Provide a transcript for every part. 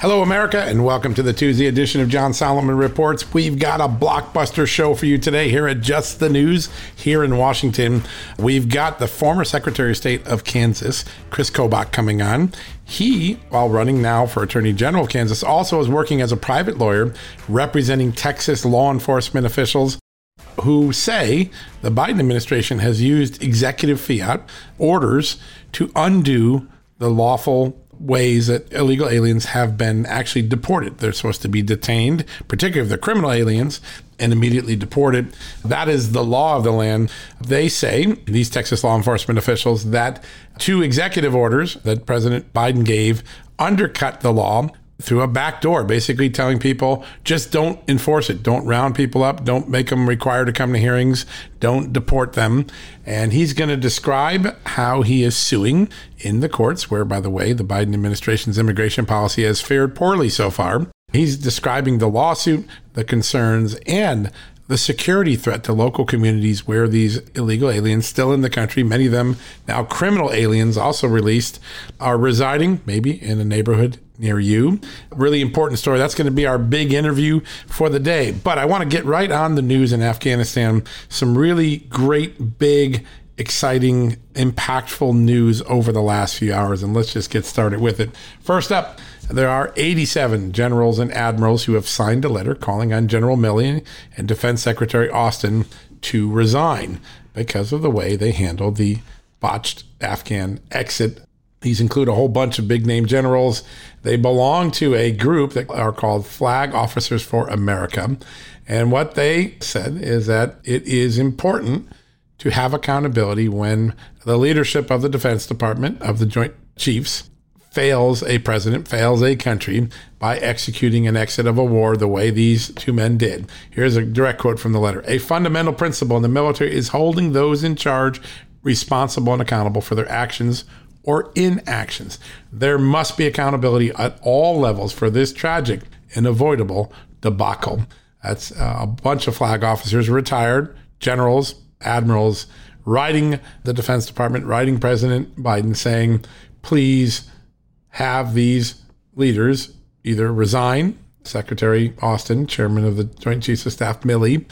Hello, America, and welcome to the Tuesday edition of John Solomon Reports. We've got a blockbuster show for you today here at Just the News here in Washington. We've got the former Secretary of State of Kansas, Kris Kobach, coming on. He, while running now for Attorney General of Kansas, also is working as a private lawyer representing Texas law enforcement officials who say the Biden administration has used executive fiat orders to undo the lawful ways that illegal aliens have been actually deported. They're supposed to be detained, particularly if they're criminal aliens, and immediately deported. That is the law of the land. They say, these Texas law enforcement officials, that two executive orders that President Biden gave undercut the law through a back door, basically telling people just don't enforce it. Don't round people up. Don't make them required to come to hearings. Don't deport them. And he's going to describe how he is suing in the courts, where, by the way, the Biden administration's immigration policy has fared poorly so far. He's describing the lawsuit, the concerns, and the security threat to local communities where these illegal aliens still in the country, many of them now criminal aliens also released, are residing maybe in a neighborhood near you. Really important story. That's going to be our big interview for the day. But I want to get right on the news in Afghanistan. Some really great, big, exciting, impactful news over the last few hours. And let's just get started with it. First up, there are 87 generals and admirals who have signed a letter calling on General Milley and Defense Secretary Austin to resign because of the way they handled the botched Afghan exit. These include a whole bunch of big name generals. They belong to a group that are called Flag Officers for America. And what they said is that it is important to have accountability when the leadership of the Defense Department, of the Joint Chiefs, fails a president, fails a country by executing an exit of a war the way these two men did. Here's a direct quote from the letter A fundamental principle in the military is holding those in charge responsible and accountable for their actions or inactions. There must be accountability at all levels for this tragic and avoidable debacle. That's uh, a bunch of flag officers, retired generals, admirals, writing the Defense Department, writing President Biden saying, please have these leaders either resign, Secretary Austin, chairman of the Joint Chiefs of Staff Milley,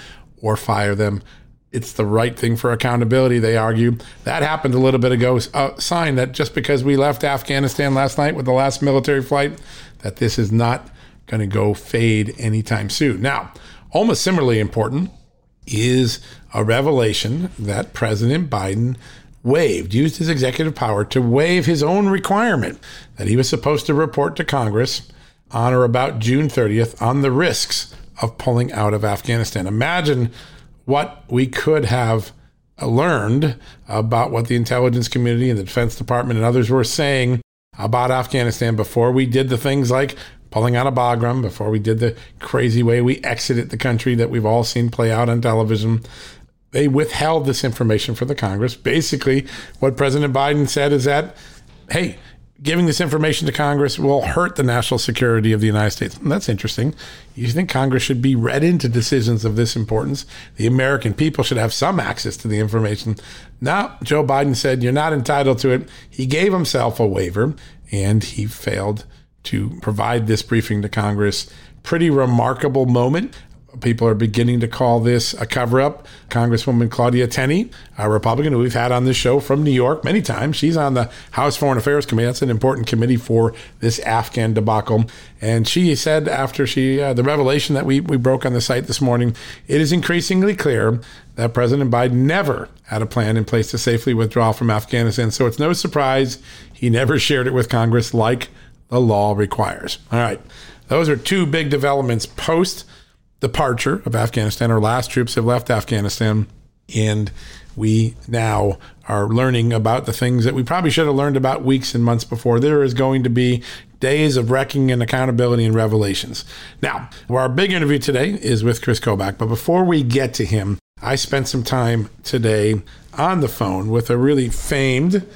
or fire them. It's the right thing for accountability, they argue. That happened a little bit ago. A uh, sign that just because we left Afghanistan last night with the last military flight, that this is not going to go fade anytime soon. Now, almost similarly important is a revelation that President Biden waived, used his executive power to waive his own requirement that he was supposed to report to Congress on or about June 30th on the risks of pulling out of Afghanistan. Imagine what we could have uh, learned about what the intelligence community and the Defense Department and others were saying about Afghanistan before we did the things like pulling out of Bagram, before we did the crazy way we exited the country that we've all seen play out on television they withheld this information from the Congress. Basically, what President Biden said is that, hey, giving this information to Congress will hurt the national security of the United States. And that's interesting. You think Congress should be read into decisions of this importance? The American people should have some access to the information. Now, Joe Biden said you're not entitled to it. He gave himself a waiver and he failed to provide this briefing to Congress. Pretty remarkable moment. People are beginning to call this a cover up. Congresswoman Claudia Tenney, a Republican who we've had on this show from New York many times, she's on the House Foreign Affairs Committee. That's an important committee for this Afghan debacle. And she said after she, uh, the revelation that we, we broke on the site this morning, it is increasingly clear that President Biden never had a plan in place to safely withdraw from Afghanistan. So it's no surprise he never shared it with Congress like the law requires. All right. Those are two big developments post departure of Afghanistan. Our last troops have left Afghanistan, and we now are learning about the things that we probably should have learned about weeks and months before. There is going to be days of wrecking and accountability and revelations. Now, our big interview today is with Kris Kobach, but before we get to him, I spent some time today on the phone with a really famed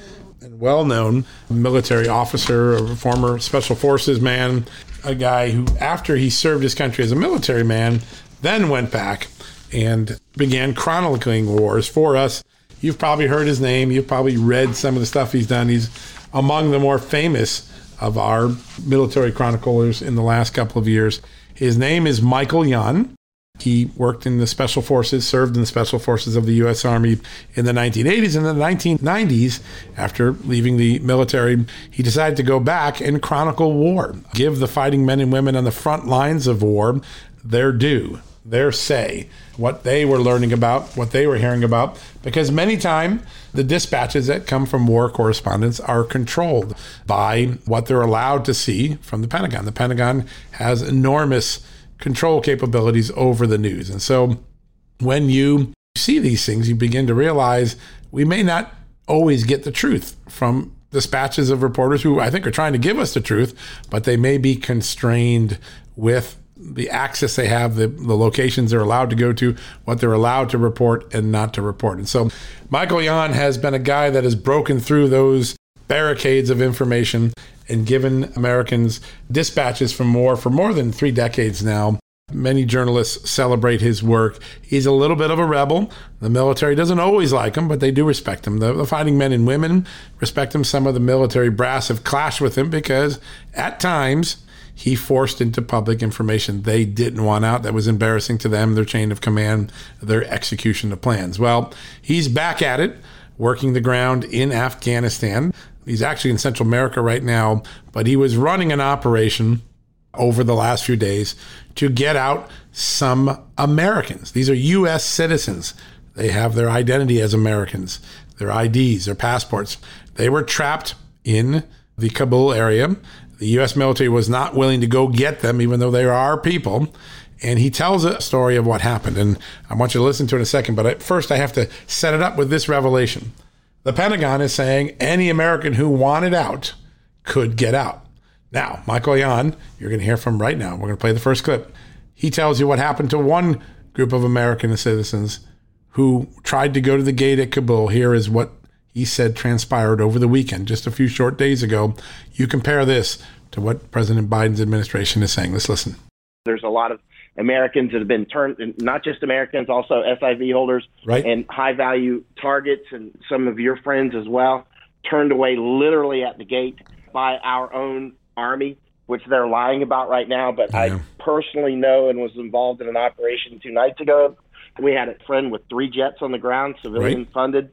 well known military officer, a former special forces man, a guy who, after he served his country as a military man, then went back and began chronicling wars for us. You've probably heard his name. You've probably read some of the stuff he's done. He's among the more famous of our military chroniclers in the last couple of years. His name is Michael Yon. He worked in the Special Forces, served in the Special Forces of the U.S. Army in the 1980s. and the 1990s, after leaving the military, he decided to go back and chronicle war, give the fighting men and women on the front lines of war their due, their say, what they were learning about, what they were hearing about, because many times the dispatches that come from war correspondents are controlled by what they're allowed to see from the Pentagon. The Pentagon has enormous control capabilities over the news. And so when you see these things, you begin to realize we may not always get the truth from dispatches of reporters who I think are trying to give us the truth, but they may be constrained with the access they have, the, the locations they're allowed to go to, what they're allowed to report and not to report. And so Michael Yon has been a guy that has broken through those barricades of information and given Americans dispatches from war for more than three decades now. Many journalists celebrate his work. He's a little bit of a rebel. The military doesn't always like him, but they do respect him. The, the, fighting men and women respect him. Some of the military brass have clashed with him because at times he forced into public information they didn't want out that was embarrassing to them, their chain of command, their execution of plans. Well, he's back at it, working the ground in Afghanistan. He's actually in Central America right now, but he was running an operation over the last few days to get out some Americans. These are U.S. citizens. They have their identity as Americans, their IDs, their passports. They were trapped in the Kabul area. The U.S. military was not willing to go get them, even though they are people. And he tells a story of what happened. And I want you to listen to it in a second. But first, I have to set it up with this revelation. The Pentagon is saying any American who wanted out could get out. Now, Michael Yon, you're going to hear from right now. We're going to play the first clip. He tells you what happened to one group of American citizens who tried to go to the gate at Kabul. Here is what he said transpired over the weekend, just a few short days ago. You compare this to what President Biden's administration is saying. Let's listen. There's a lot of Americans that have been turned, not just Americans, also SIV holders right. and high value targets, and some of your friends as well, turned away literally at the gate by our own army, which they're lying about right now. But yeah. I personally know and was involved in an operation two nights ago. We had a friend with three jets on the ground, civilian right. funded,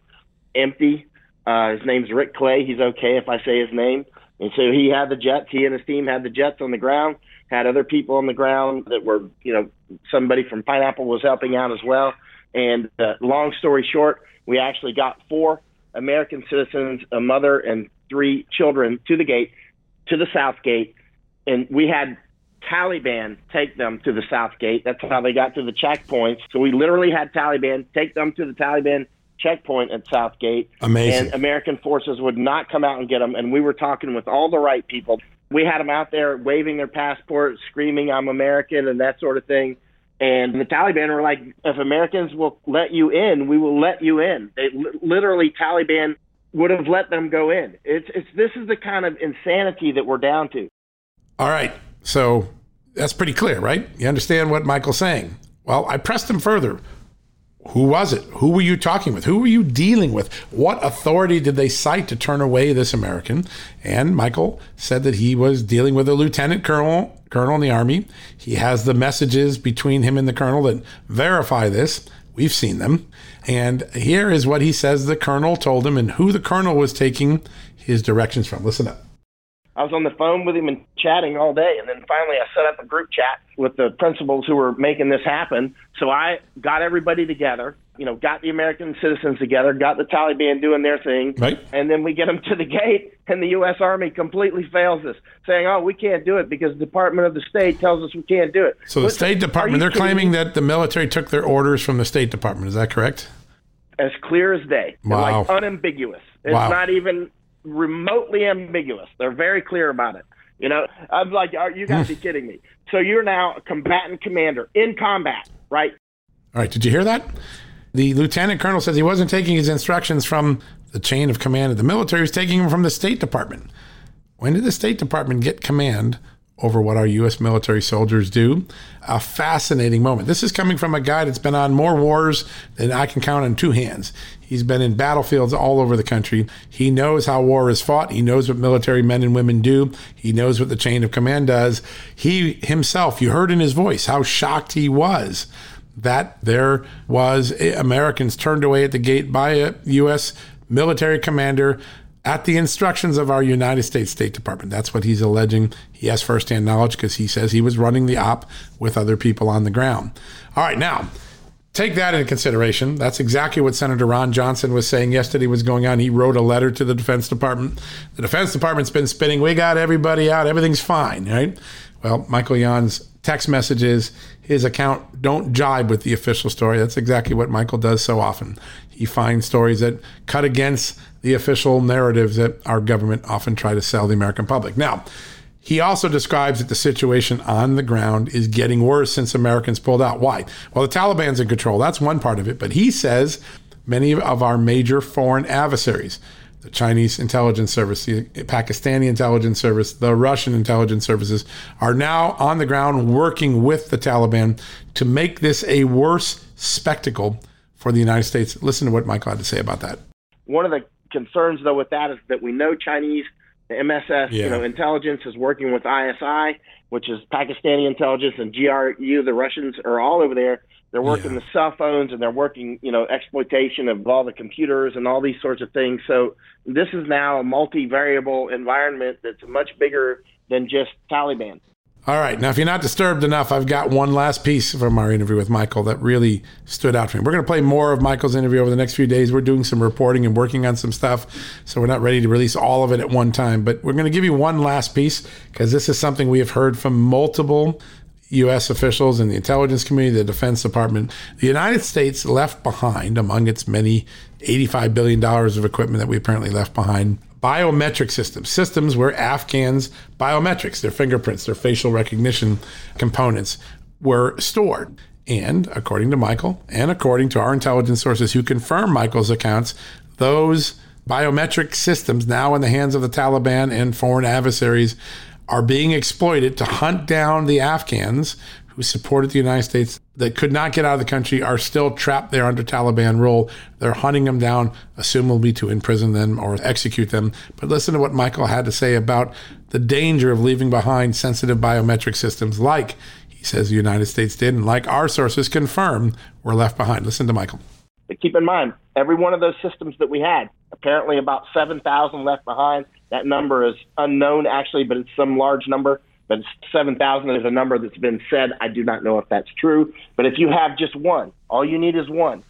empty. Uh, his name's Rick Clay. He's okay if I say his name. And so he had the jets. He and his team had the jets on the ground had other people on the ground that were, you know, somebody from Pineapple was helping out as well. And uh, long story short, we actually got four American citizens, a mother and three children to the gate, to the south gate, and we had Taliban take them to the south gate. That's how they got to the checkpoints. So we literally had Taliban take them to the Taliban checkpoint at Southgate. Amazing. And American forces would not come out and get them. And we were talking with all the right people we had them out there waving their passports, screaming, I'm American, and that sort of thing. And the Taliban were like, if Americans will let you in, we will let you in. They literally, Taliban would have let them go in. It's it's this is the kind of insanity that we're down to. All right. So that's pretty clear, right? You understand what Michael's saying. Well, I pressed him further. Who was it? Who were you talking with? Who were you dealing with? What authority did they cite to turn away this American? And Michael said that he was dealing with a lieutenant colonel, colonel in the army. He has the messages between him and the colonel that verify this. We've seen them. And here is what he says the colonel told him and who the colonel was taking his directions from. Listen up. I was on the phone with him and chatting all day. And then finally, I set up a group chat with the principals who were making this happen. So I got everybody together, you know, got the American citizens together, got the Taliban doing their thing. Right. And then we get them to the gate, and the U.S. Army completely fails us, saying, oh, we can't do it because the Department of the State tells us we can't do it. So the State Department, they're claiming that the military took their orders from the State Department. Is that correct? As clear as day. Wow. Like unambiguous. It's Wow. not even remotely ambiguous. They're very clear about it. You know, I'm like, are you got to hmm. be kidding me? So you're now a combatant commander in combat, right? All right, did you hear that? The lieutenant colonel says he wasn't taking his instructions from the chain of command of the military, he was taking them from the State Department. When did the State Department get command over what our U.S. military soldiers do? A fascinating moment. This is coming from a guy that's been on more wars than I can count on two hands. He's been in battlefields all over the country. He knows how war is fought. He knows what military men and women do. He knows what the chain of command does. He himself, you heard in his voice how shocked he was that there was eh, Americans turned away at the gate by a U.S. military commander at the instructions of our United States State Department. That's what he's alleging. He has firsthand knowledge because he says he was running the op with other people on the ground. All right, now take that into consideration. That's exactly what Senator Ron Johnson was saying yesterday was going on. He wrote a letter to the Defense Department. The Defense Department's been spinning, we got everybody out, everything's fine, right? Well, Michael Yon's text messages, his account don't jibe with the official story. That's exactly what Michael does so often. He finds stories that cut against the official narratives that our government often try to sell the American public. Now, he also describes that the situation on the ground is getting worse since Americans pulled out. Why? Well, the Taliban's in control. That's one part of it. But he says many of our major foreign adversaries, the Chinese intelligence service, the Pakistani intelligence service, the Russian intelligence services, are now on the ground working with the Taliban to make this a worse spectacle for the United States. Listen to what Michael had to say about that. One of the concerns, though, with that is that we know Chinese the MSS, Yeah. you know, intelligence is working with ISI, which is Pakistani intelligence, and GRU, the Russians are all over there. They're working Yeah. the cell phones and they're working, you know, exploitation of all the computers and all these sorts of things. So this is now a multivariable environment that's much bigger than just Taliban. All right. Now, if you're not disturbed enough, I've got one last piece from our interview with Michael that really stood out to me. We're going to play more of Michael's interview over the next few days. We're doing some reporting and working on some stuff, so we're not ready to release all of it at one time. But we're going to give you one last piece because this is something we have heard from multiple U.S. officials in the intelligence community, the Defense Department. The United States left behind, among its many $85 billion of equipment that we apparently left behind, biometric systems, systems where Afghans' biometrics, their fingerprints, their facial recognition components, were stored. And according to Michael, and according to our intelligence sources who confirm Michael's accounts, those biometric systems now in the hands of the Taliban and foreign adversaries are being exploited to hunt down the Afghans who supported the United States that could not get out of the country are still trapped there under Taliban rule. They're hunting them down, assumably to imprison them or execute them. But listen to what Michael had to say about the danger of leaving behind sensitive biometric systems like he says the United States did and like our sources confirm were left behind. Listen to Michael. But keep in mind, every one of those systems that we had, apparently about 7,000 left behind. That number is unknown, actually, but it's some large number. But 7,000 is a number that's been said. I do not know if that's true. But if you have just one, all you need is one,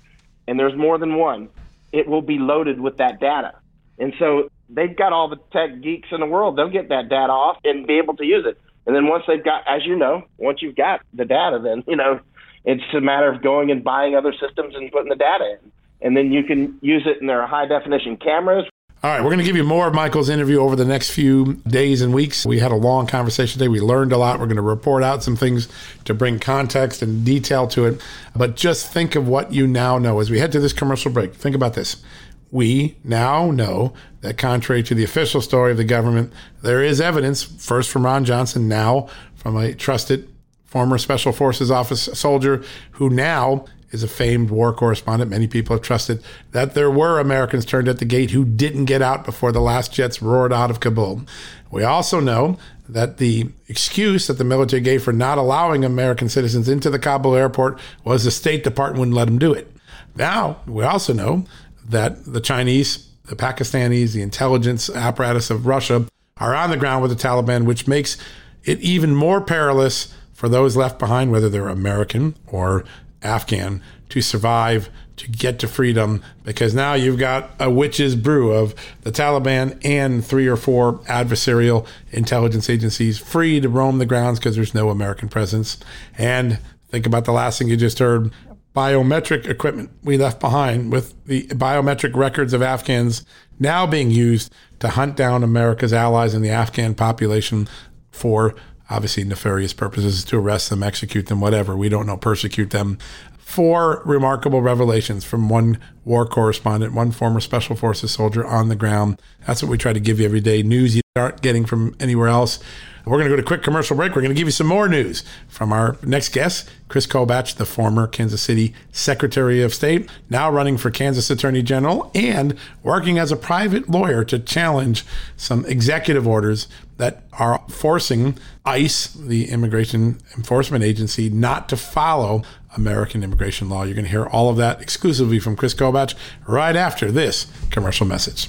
and there's more than one, it will be loaded with that data. And so they've got all the tech geeks in the world. They'll get that data off and be able to use it. And then once they've got, as you know, once you've got the data, then, you know, it's a matter of going and buying other systems and putting the data in. And then you can use it in their high definition cameras. All right, we're going to give you more of Michael's interview over the next few days and weeks. We had a long conversation today. We learned a lot. We're going to report out some things to bring context and detail to it. But just think of what you now know as we head to this commercial break. Think about this. we now know that contrary to the official story of the government, there is evidence, first from Ron Johnson, now from a trusted former Special Forces office soldier who now is a famed war correspondent. Many people have trusted that there were Americans turned at the gate who didn't get out before the last jets roared out of Kabul. We also know that the excuse that the military gave for not allowing American citizens into the Kabul airport was the State Department wouldn't let them do it. Now, we also know that the Chinese, the Pakistanis, the intelligence apparatus of Russia are on the ground with the Taliban, which makes it even more perilous for those left behind, whether they're American or Afghan to survive, to get to freedom, because now you've got a witch's brew of the Taliban and three or four adversarial intelligence agencies free to roam the grounds because there's no American presence. And think about the last thing you just heard biometric equipment we left behind with the biometric records of Afghans now being used to hunt down America's allies in the Afghan population for obviously nefarious purposes to arrest them, execute them, whatever. We don't know, persecute them. Four remarkable revelations from one war correspondent, one former Special Forces soldier on the ground. That's what we try to give you every day. News you aren't getting from anywhere else. We're going to go to a quick commercial break. We're going to give you some more news from our next guest, Kris Kobach, the former Kansas City Secretary of State, now running for Kansas Attorney General and working as a private lawyer to challenge some executive orders that are forcing ICE, the Immigration Enforcement Agency, not to follow American immigration law. You're going to hear all of that exclusively from Kris Kobach right after this commercial message.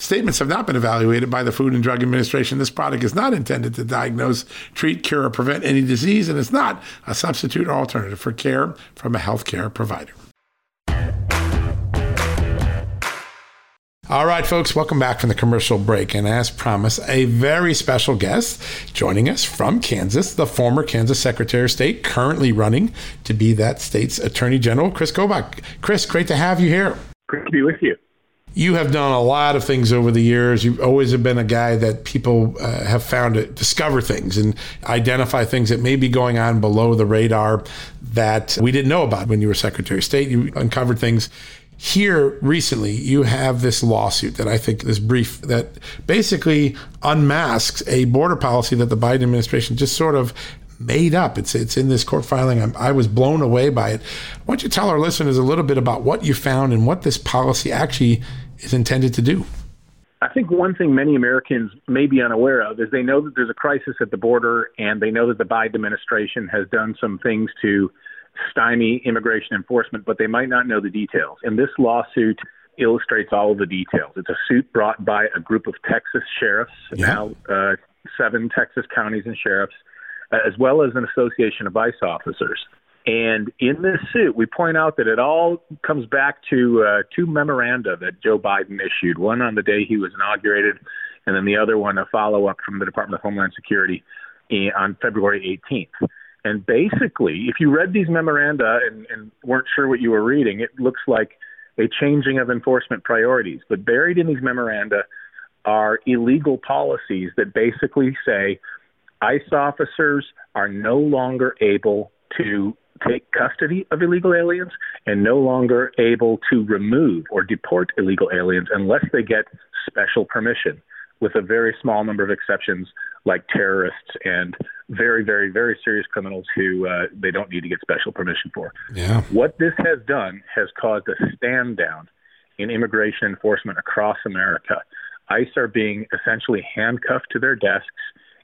Statements have not been evaluated by the Food and Drug Administration. This product is not intended to diagnose, treat, cure, or prevent any disease, and it's not a substitute or alternative for care from a healthcare provider. All right, folks, welcome back from the commercial break. And as promised, a very special guest joining us from Kansas, the former Kansas Secretary of State, currently running to be that state's Attorney General, Kris Kobach. Kris, great to have you here. Great to be with you you have done a lot of things over the years. You've always have been a guy that people uh, have found to discover things and identify things that may be going on below the radar that we didn't know about when you were Secretary of State. You uncovered things. Here recently, you have this lawsuit that I think this brief that basically unmasks a border policy that the Biden administration just sort of made up. It's it's in this court filing. I'm, i was blown away by it. Why don't you tell our listeners a little bit about what you found and what this policy actually is intended to do? I think one thing many Americans may be unaware of is they know that there's a crisis at the border, and they know that the Biden administration has done some things to stymie immigration enforcement, but they might not know the details. And this lawsuit illustrates all of the details. It's a suit brought by a group of Texas sheriffs, yeah. now uh, seven Texas counties and sheriffs, as well as an association of ICE officers. And in this suit, we point out that it all comes back to uh, two memoranda that Joe Biden issued one on the day he was inaugurated, and then the other one, a follow up from the Department of Homeland Security in, on February 18th. And basically, if you read these memoranda and, and weren't sure what you were reading, it looks like a changing of enforcement priorities. But buried in these memoranda are illegal policies that basically say ICE officers are no longer able to take custody of illegal aliens and no longer able to remove or deport illegal aliens unless they get special permission, with a very small number of exceptions like terrorists and very, very, very serious criminals who uh, they don't need to get special permission for. Yeah. What this has done has caused a stand down in immigration enforcement across America. ICE are being essentially handcuffed to their desks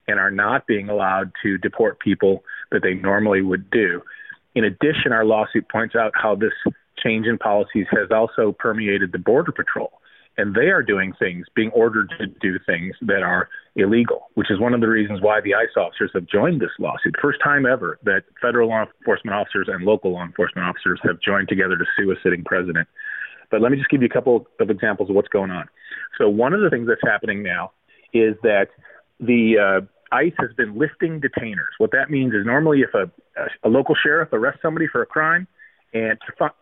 and are not being allowed to deport people that they normally would do. In addition, our lawsuit points out how this change in policies has also permeated the Border Patrol. And they are doing things, being ordered to do things that are illegal, which is one of the reasons why the ICE officers have joined this lawsuit. First time ever that federal law enforcement officers and local law enforcement officers have joined together to sue a sitting president. But let me just give you a couple of examples of what's going on. So, one of the things that's happening now is that the uh, ICE has been lifting detainers. What that means is normally if a, a, local sheriff arrests somebody for a crime and it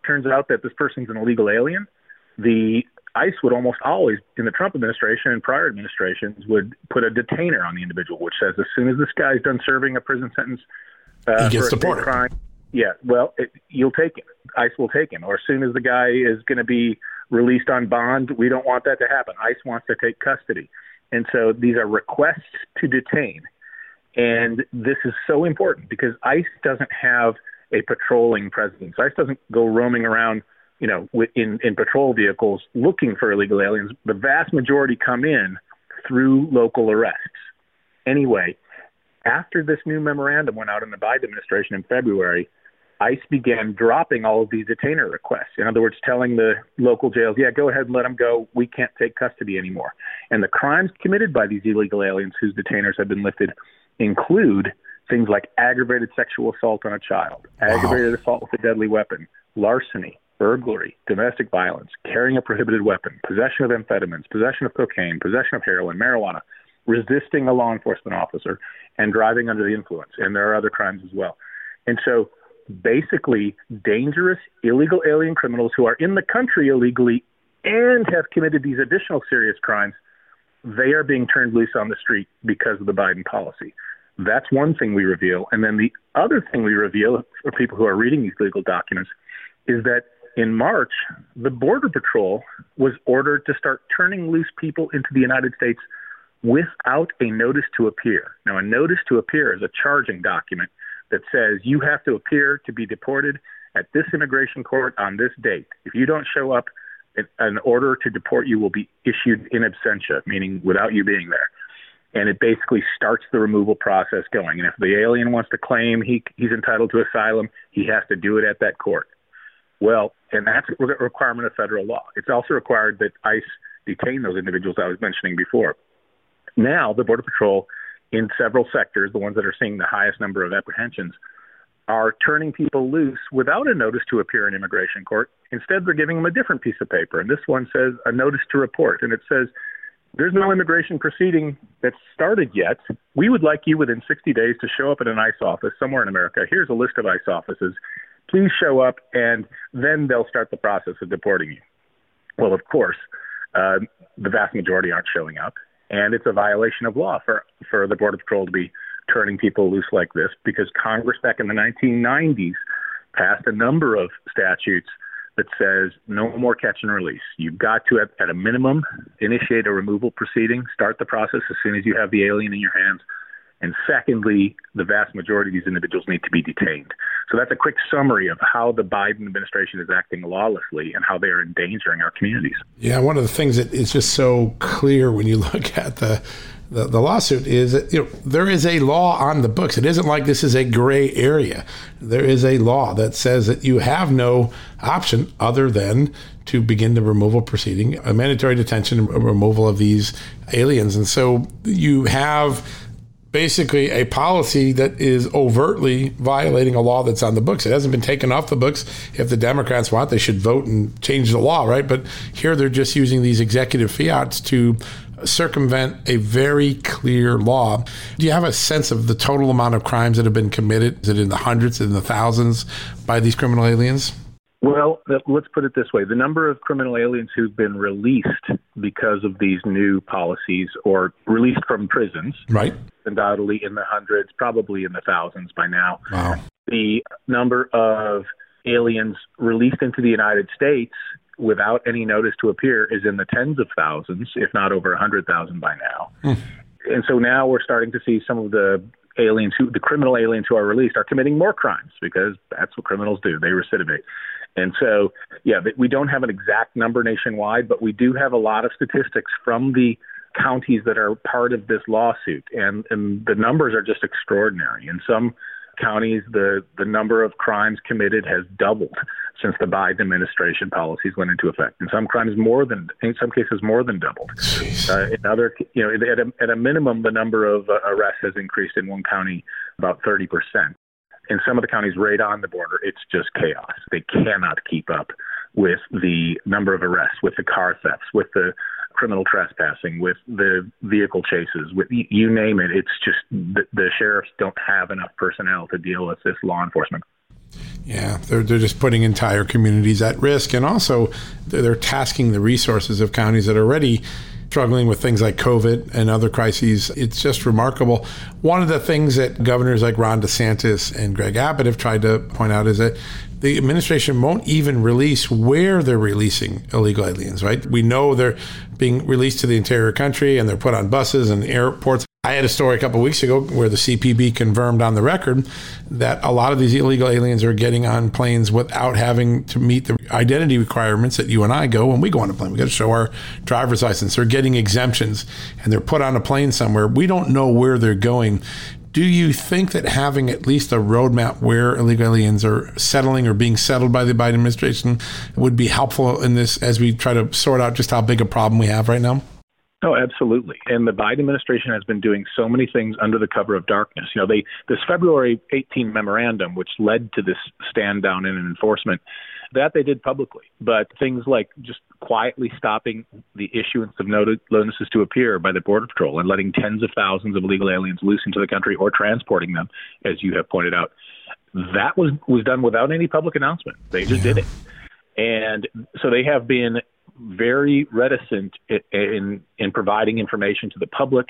turns out that this person's an illegal alien, the ICE would almost always, in the Trump administration and prior administrations, would put a detainer on the individual, which says as soon as this guy's done serving a prison sentence uh, he gets for a crime, yeah, well, it, you'll take him. ICE will take him. Or as soon as the guy is going to be released on bond, we don't want that to happen. ICE wants to take custody. And so these are requests to detain. And this is so important because ICE doesn't have a patrolling presence. ICE doesn't go roaming around, you know, in, in patrol vehicles looking for illegal aliens. The vast majority come in through local arrests. Anyway, after this new memorandum went out in the Biden administration in February, ICE began dropping all of these detainer requests. In other words, telling the local jails, yeah, go ahead and let them go. We can't take custody anymore. And the crimes committed by these illegal aliens whose detainers have been lifted include things like aggravated sexual assault on a child, wow. aggravated assault with a deadly weapon, larceny, burglary, domestic violence, carrying a prohibited weapon, possession of amphetamines, possession of cocaine, possession of heroin, marijuana, resisting a law enforcement officer, and driving under the influence. And there are other crimes as well. And so basically dangerous illegal alien criminals who are in the country illegally and have committed these additional serious crimes, they are being turned loose on the street because of the Biden policy. That's one thing we reveal. And then the other thing we reveal for people who are reading these legal documents is that in March, the Border Patrol was ordered to start turning loose people into the United States without a notice to appear. Now, a notice to appear is a charging document that says you have to appear to be deported at this immigration court on this date. If you don't show up, an order to deport you will be issued in absentia, meaning without you being there. And it basically starts the removal process going. And if the alien wants to claim he, he's entitled to asylum, he has to do it at that court. Well, and that's a requirement of federal law. It's also required that ICE detain those individuals I was mentioning before. Now, the Border Patrol in several sectors, the ones that are seeing the highest number of apprehensions, are turning people loose without a notice to appear in immigration court. Instead, they're giving them a different piece of paper. And this one says a notice to report. And it says, there's no immigration proceeding that's started yet. We would like you within 60 days to show up at an ICE office somewhere in America. Here's a list of ICE offices. Please show up, and then they'll start the process of deporting you. Well, of course, uh, the vast majority aren't showing up and it's a violation of law for for the border patrol to be turning people loose like this because Congress back in the 1990s passed a number of statutes that says no more catch and release. You've got to, at, at a minimum, initiate a removal proceeding, start the process as soon as you have the alien in your hands, and secondly, the vast majority of these individuals need to be detained. So that's a quick summary of how the Biden administration is acting lawlessly and how they are endangering our communities. Yeah, one of the things that is just so clear when you look at the the, the lawsuit is that you know there is a law on the books. It isn't like this is a gray area. There is a law that says that you have no option other than to begin the removal proceeding, a mandatory detention removal of these aliens. And so you have basically a policy that is overtly violating a law that's on the books. It hasn't been taken off the books. If the Democrats want, they should vote and change the law, right? But here they're just using these executive fiats to circumvent a very clear law. Do you have a sense of the total amount of crimes that have been committed? Is it in the hundreds, in the thousands by these criminal aliens? Well, let's put it this way. The number of criminal aliens who've been released because of these new policies or released from prisons, right? undoubtedly in the hundreds, probably in the thousands by now. Wow. The number of aliens released into the United States without any notice to appear is in the tens of thousands, if not over a 100,000 by now. Hmm. And so now we're starting to see some of the aliens who, the criminal aliens who are released, are committing more crimes because that's what criminals do. They recidivate. And so, yeah, we don't have an exact number nationwide, but we do have a lot of statistics from the counties that are part of this lawsuit, and, and the numbers are just extraordinary. In some counties, the, the number of crimes committed has doubled since the Biden administration policies went into effect. In some crimes, more than in some cases, more than doubled. Uh, in other, you know, at a, at a minimum, the number of uh, arrests has increased in one county about 30 percent. In some of the counties right on the border, it's just chaos. They cannot keep up with the number of arrests, with the car thefts, with the criminal trespassing, with the vehicle chases, with you name it. It's just the, the sheriffs don't have enough personnel to deal with this law enforcement. Yeah, they're, they're just putting entire communities at risk. And also, they're, they're tasking the resources of counties that are already struggling with things like COVID and other crises. It's just remarkable. One of the things that governors like Ron DeSantis and Greg Abbott have tried to point out is that the administration won't even release where they're releasing illegal aliens, right? We know they're being released to the interior country and they're put on buses and airports. I had a story a couple weeks ago where the CPB confirmed on the record that a lot of these illegal aliens are getting on planes without having to meet the identity requirements that you and I go when we go on a plane. We got to show our driver's license. They're getting exemptions and they're put on a plane somewhere. We don't know where they're going. Do you think that having at least a roadmap where illegal aliens are settling or being settled by the Biden administration would be helpful in this as we try to sort out just how big a problem we have right now? Oh, absolutely. And the Biden administration has been doing so many things under the cover of darkness. You know, they this February 18 memorandum, which led to this stand down in enforcement, that they did publicly. But things like just quietly stopping the issuance of notices to appear by the Border Patrol and letting tens of thousands of illegal aliens loose into the country or transporting them, as you have pointed out, that was was done without any public announcement. They just yeah. did it. And so they have been very reticent in in providing information to the public.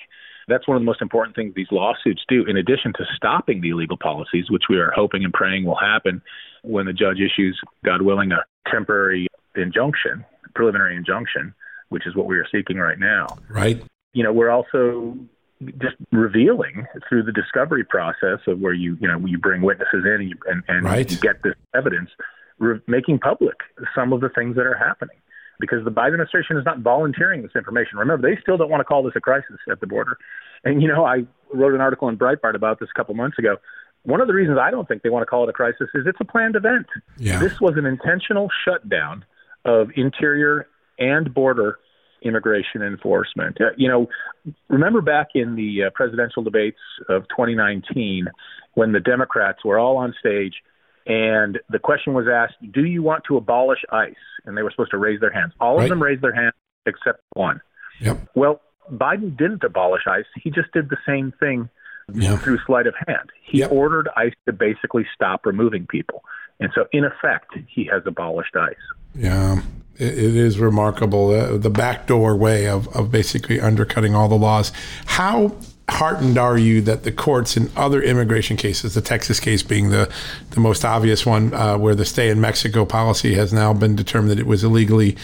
That's one of the most important things these lawsuits do. In addition to stopping the illegal policies, which we are hoping and praying will happen when the judge issues, God willing, a temporary injunction, preliminary injunction, which is what we are seeking right now. Right. You know, we're also just revealing through the discovery process of where you you know you bring witnesses in and you, and, and right. you get this evidence, re- making public some of the things that are happening because the Biden administration is not volunteering this information. Remember, they still don't want to call this a crisis at the border. And, you know, I wrote an article in Breitbart about this a couple months ago. One of the reasons I don't think they want to call it a crisis is it's a planned event. Yeah. This was an intentional shutdown of interior and border immigration enforcement. Uh, you know, remember back in the uh, presidential debates of 2019 when the Democrats were all on stage and the question was asked, "Do you want to abolish ICE?" And they were supposed to raise their hands. All right. of them raised their hands except one. Yep. Well, Biden didn't abolish ICE. He just did the same thing yep. through sleight of hand. He yep. ordered ICE to basically stop removing people. And so, in effect, he has abolished ICE. Yeah, it is remarkable uh, the backdoor way of, of basically undercutting all the laws. How heartened are you that the courts in other immigration cases, the Texas case being the, the most obvious one, uh, where the stay in Mexico policy has now been determined that it was illegally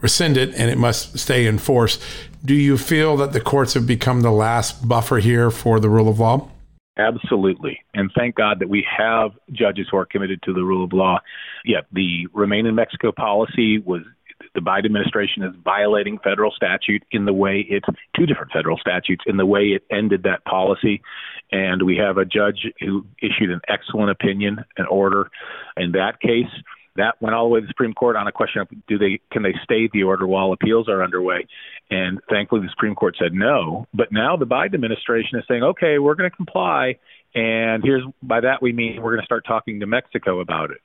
rescinded and it must stay in force. Do you feel that the courts have become the last buffer here for the rule of law? Absolutely. And thank God that we have judges who are committed to the rule of law. Yeah, the Remain in Mexico policy was the Biden administration is violating federal statute in the way it's two different federal statutes in the way it ended that policy. And we have a judge who issued an excellent opinion, an order in that case. That went all the way to the Supreme Court on a question of do they can they stay the order while appeals are underway, and thankfully the Supreme Court said no. But now the Biden administration is saying, okay, we're going to comply, and here's by that we mean we're going to start talking to Mexico about it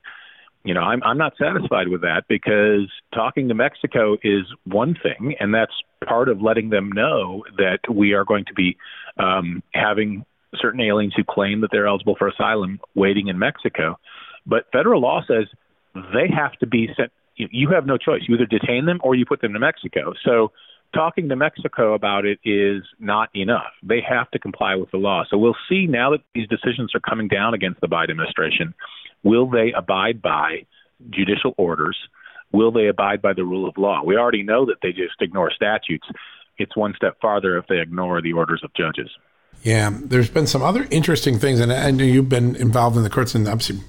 you know, I'm I'm not satisfied with that because talking to Mexico is one thing, and that's part of letting them know that we are going to be um, having certain aliens who claim that they're eligible for asylum waiting in Mexico. But federal law says they have to be sent. You have no choice. You either detain them or you put them to Mexico. So talking to Mexico about it is not enough. They have to comply with the law. So we'll see now that these decisions are coming down against the Biden administration Will they abide by judicial orders? Will they abide by the rule of law? We already know that they just ignore statutes. It's one step farther if they ignore the orders of judges. Yeah, there's been some other interesting things, and know you've been involved in the courts and obviously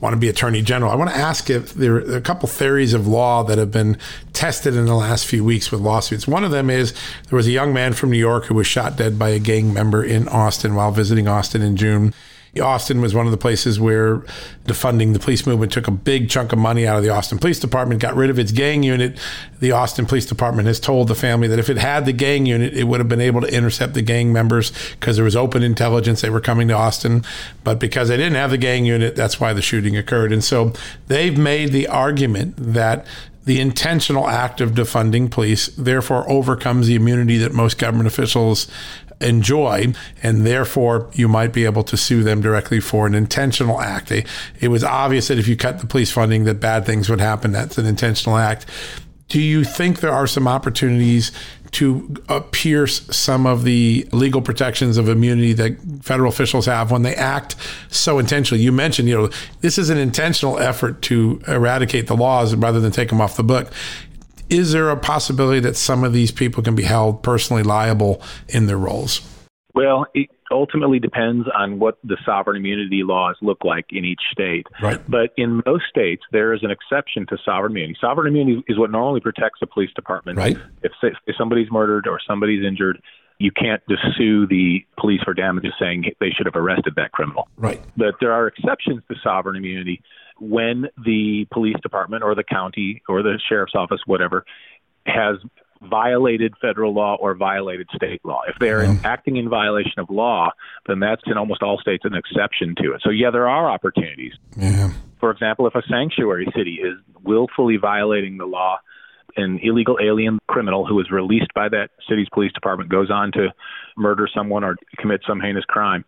want to be attorney general. I want to ask if there are a couple theories of law that have been tested in the last few weeks with lawsuits. One of them is there was a young man from New York who was shot dead by a gang member in Austin while visiting Austin in June. Austin was one of the places where defunding the police movement took a big chunk of money out of the Austin Police Department, got rid of its gang unit. The Austin Police Department has told the family that if it had the gang unit, it would have been able to intercept the gang members because there was open intelligence they were coming to Austin. But because they didn't have the gang unit, that's why the shooting occurred. And so they've made the argument that the intentional act of defunding police therefore overcomes the immunity that most government officials enjoy, and therefore you might be able to sue them directly for an intentional act. It was obvious that if you cut the police funding, that bad things would happen. That's an intentional act. Do you think there are some opportunities to uh, pierce some of the legal protections of immunity that federal officials have when they act so intentionally. You mentioned, you know, this is an intentional effort to eradicate the laws rather than take them off the book is there a possibility that some of these people can be held personally liable in their roles? Well, it ultimately depends on what the sovereign immunity laws look like in each state. Right. But in most states, there is an exception to sovereign immunity. Sovereign immunity is what normally protects the police department. Right. If, if somebody's murdered or somebody's injured, you can't just sue the police for damages saying they should have arrested that criminal. Right. But there are exceptions to sovereign immunity when the police department or the county or the sheriff's office, whatever, has violated federal law or violated state law. If they're yeah. acting in violation of law, then that's in almost all states an exception to it. So, yeah, there are opportunities. Yeah. For example, if a sanctuary city is willfully violating the law, an illegal alien criminal who is released by that city's police department goes on to murder someone or commit some heinous crime.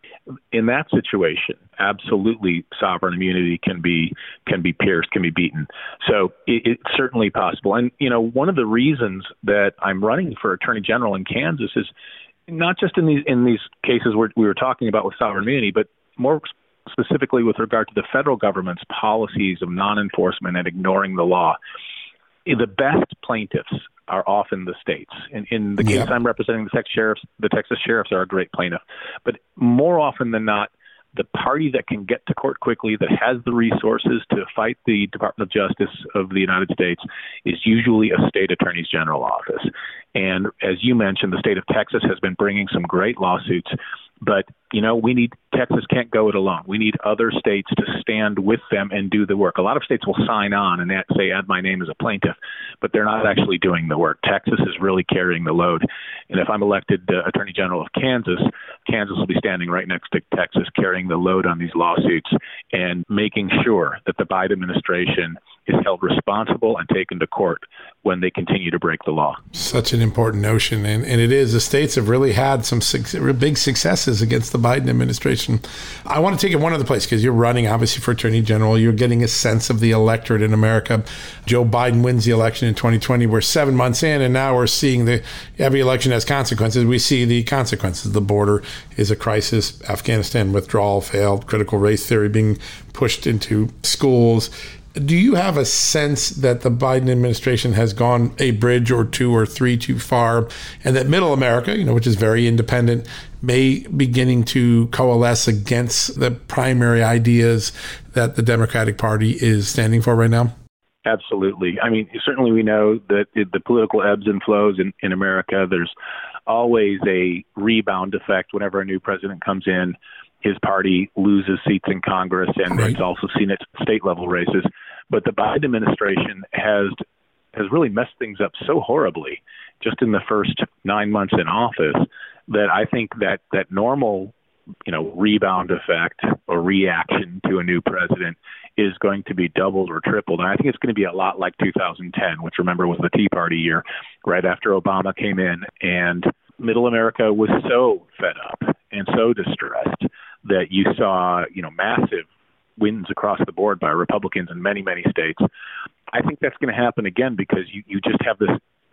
In that situation, absolutely sovereign immunity can be can be pierced, can be beaten. So it, it's certainly possible. And you know, one of the reasons that I'm running for attorney general in Kansas is not just in these in these cases where we were talking about with sovereign immunity, but more specifically with regard to the federal government's policies of non-enforcement and ignoring the law the best plaintiffs are often the states. In, in the case yeah. I'm representing, the Texas sheriffs, the Texas sheriffs are a great plaintiff. But more often than not, the party that can get to court quickly, that has the resources to fight the Department of Justice of the United States, is usually a state attorney's general office. And as you mentioned, the state of Texas has been bringing some great lawsuits but you know, we need Texas can't go it alone. We need other states to stand with them and do the work. A lot of states will sign on and say, "Add my name as a plaintiff," but they're not actually doing the work. Texas is really carrying the load. And if I'm elected uh, Attorney General of Kansas, Kansas will be standing right next to Texas, carrying the load on these lawsuits and making sure that the Biden administration is held responsible and taken to court when they continue to break the law. Such an important notion. And, and it is. The states have really had some big successes against the Biden administration. I want to take it one other place because you're running, obviously, for attorney general. You're getting a sense of the electorate in America. Joe Biden wins the election in 2020. We're seven months in, and now we're seeing the every election has consequences. We see the consequences. The border is a crisis. Afghanistan withdrawal failed. Critical race theory being pushed into schools do you have a sense that the Biden administration has gone a bridge or two or three too far, and that Middle America, you know, which is very independent, may beginning to coalesce against the primary ideas that the Democratic Party is standing for right now? Absolutely. I mean, certainly we know that the political ebbs and flows in, in America. There's always a rebound effect whenever a new president comes in his party loses seats in Congress, and right. it's also seen at state level races. But the Biden administration has has really messed things up so horribly just in the first nine months in office that I think that that normal you know rebound effect or reaction to a new president is going to be doubled or tripled and i think it's going to be a lot like 2010 which remember was the tea party year right after obama came in and middle america was so fed up and so distressed that you saw, you know, massive wins across the board by Republicans in many, many states. I think that's going to happen again because you, you just have this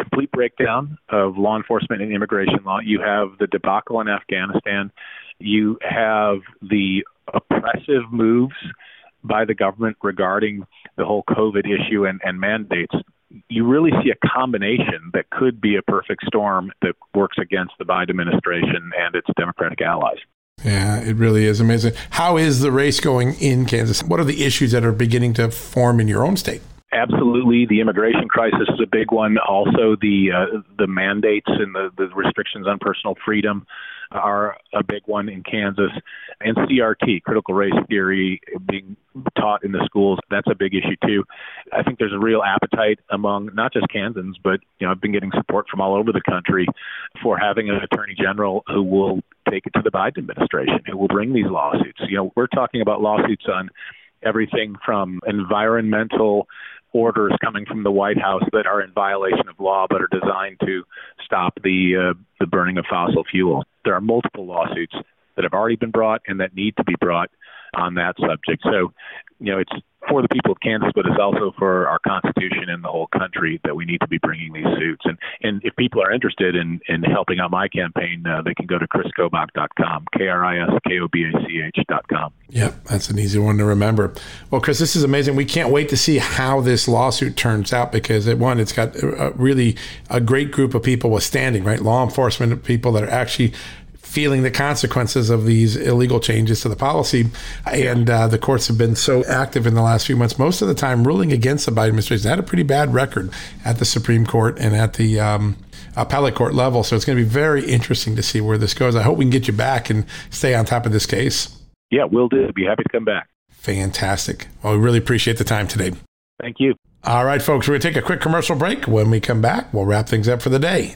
complete breakdown of law enforcement and immigration law. You have the debacle in Afghanistan. You have the oppressive moves by the government regarding the whole COVID issue and, and mandates you really see a combination that could be a perfect storm that works against the Biden administration and its Democratic allies. Yeah, it really is amazing. How is the race going in Kansas? What are the issues that are beginning to form in your own state? Absolutely, the immigration crisis is a big one. Also, the uh, the mandates and the, the restrictions on personal freedom are a big one in Kansas. And CRT, critical race theory, being taught in the schools, that's a big issue too. I think there's a real appetite among not just Kansans, but you know, I've been getting support from all over the country for having an attorney general who will take it to the Biden administration, who will bring these lawsuits. You know, we're talking about lawsuits on everything from environmental orders coming from the White House that are in violation of law but are designed to stop the uh, the burning of fossil fuel. There are multiple lawsuits that have already been brought and that need to be brought on that subject. So, you know, it's for the people of Kansas, but it's also for our Constitution and the whole country that we need to be bringing these suits. And and if people are interested in in helping out my campaign, uh, they can go to kriskobach.com, k r i s k o b a c h dot com. Yep, that's an easy one to remember. Well, Kris, this is amazing. We can't wait to see how this lawsuit turns out because at one, it's got a, really a great group of people withstanding, right? Law enforcement people that are actually feeling the consequences of these illegal changes to the policy. And uh, the courts have been so active in the last few months, most of the time ruling against the Biden administration. They had a pretty bad record at the Supreme Court and at the um, appellate court level. So it's going to be very interesting to see where this goes. I hope we can get you back and stay on top of this case. Yeah, we'll do. Be happy to come back. Fantastic. Well, we really appreciate the time today. Thank you. All right, folks, we're going to take a quick commercial break. When we come back, we'll wrap things up for the day.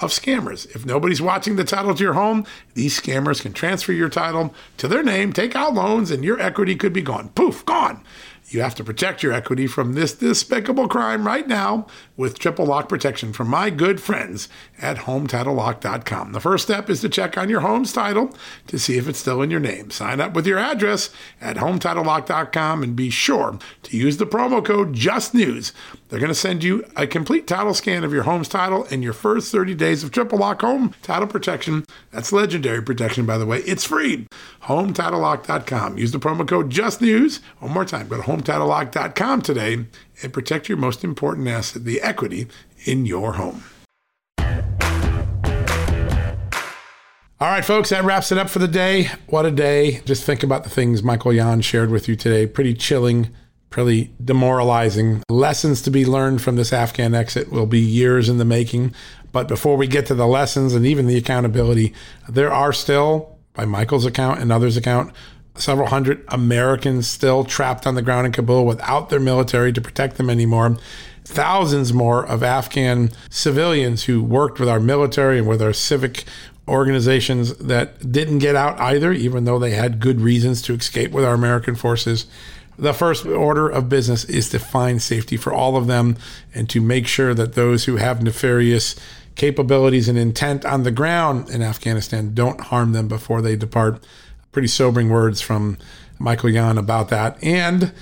of scammers. If nobody's watching the title to your home, these scammers can transfer your title to their name, take out loans, and your equity could be gone. Poof, gone. You have to protect your equity from this despicable crime right now with triple lock protection from my good friends at HometitleLock.com. The first step is to check on your home's title to see if it's still in your name. Sign up with your address at HometitleLock.com and be sure to use the promo code JUSTNEWS. They're going to send you a complete title scan of your home's title and your first 30 days of triple lock home title protection. That's legendary protection, by the way. It's free. HometitleLock.com. Use the promo code JUSTNEWS. One more time, go to HometitleLock.com today and protect your most important asset, the equity in your home. All right, folks, that wraps it up for the day. What a day. Just think about the things Michael Yon shared with you today. Pretty chilling, pretty demoralizing. Lessons to be learned from this Afghan exit will be years in the making. But before we get to the lessons and even the accountability, there are still, by Michael's account and others' account, several hundred Americans still trapped on the ground in Kabul without their military to protect them anymore. Thousands more of Afghan civilians who worked with our military and with our civic organizations that didn't get out either, even though they had good reasons to escape with our American forces. The first order of business is to find safety for all of them and to make sure that those who have nefarious capabilities and intent on the ground in Afghanistan don't harm them before they depart pretty sobering words from Michael Yon about that. And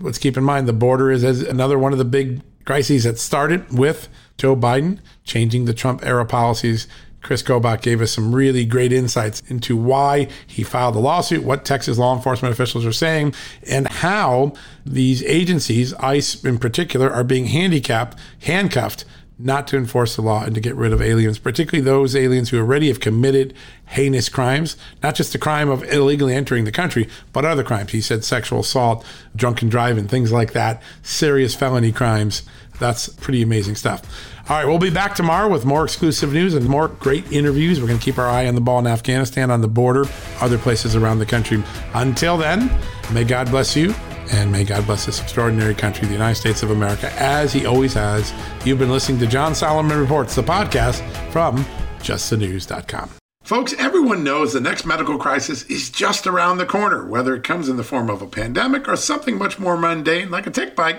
let's keep in mind the border is another one of the big crises that started with Joe Biden changing the Trump era policies. Kris Kobach gave us some really great insights into why he filed the lawsuit, what Texas law enforcement officials are saying, and how these agencies, ICE in particular, are being handicapped, handcuffed not to enforce the law and to get rid of aliens, particularly those aliens who already have committed heinous crimes, not just the crime of illegally entering the country, but other crimes. He said sexual assault, drunken driving, things like that, serious felony crimes. That's pretty amazing stuff. All right, we'll be back tomorrow with more exclusive news and more great interviews. We're going to keep our eye on the ball in Afghanistan, on the border, other places around the country. Until then, may God bless you and may God bless this extraordinary country, the United States of America, as He always has. You've been listening to John Solomon Reports, the podcast from justthenews.com. Folks, everyone knows the next medical crisis is just around the corner, whether it comes in the form of a pandemic or something much more mundane like a tick bite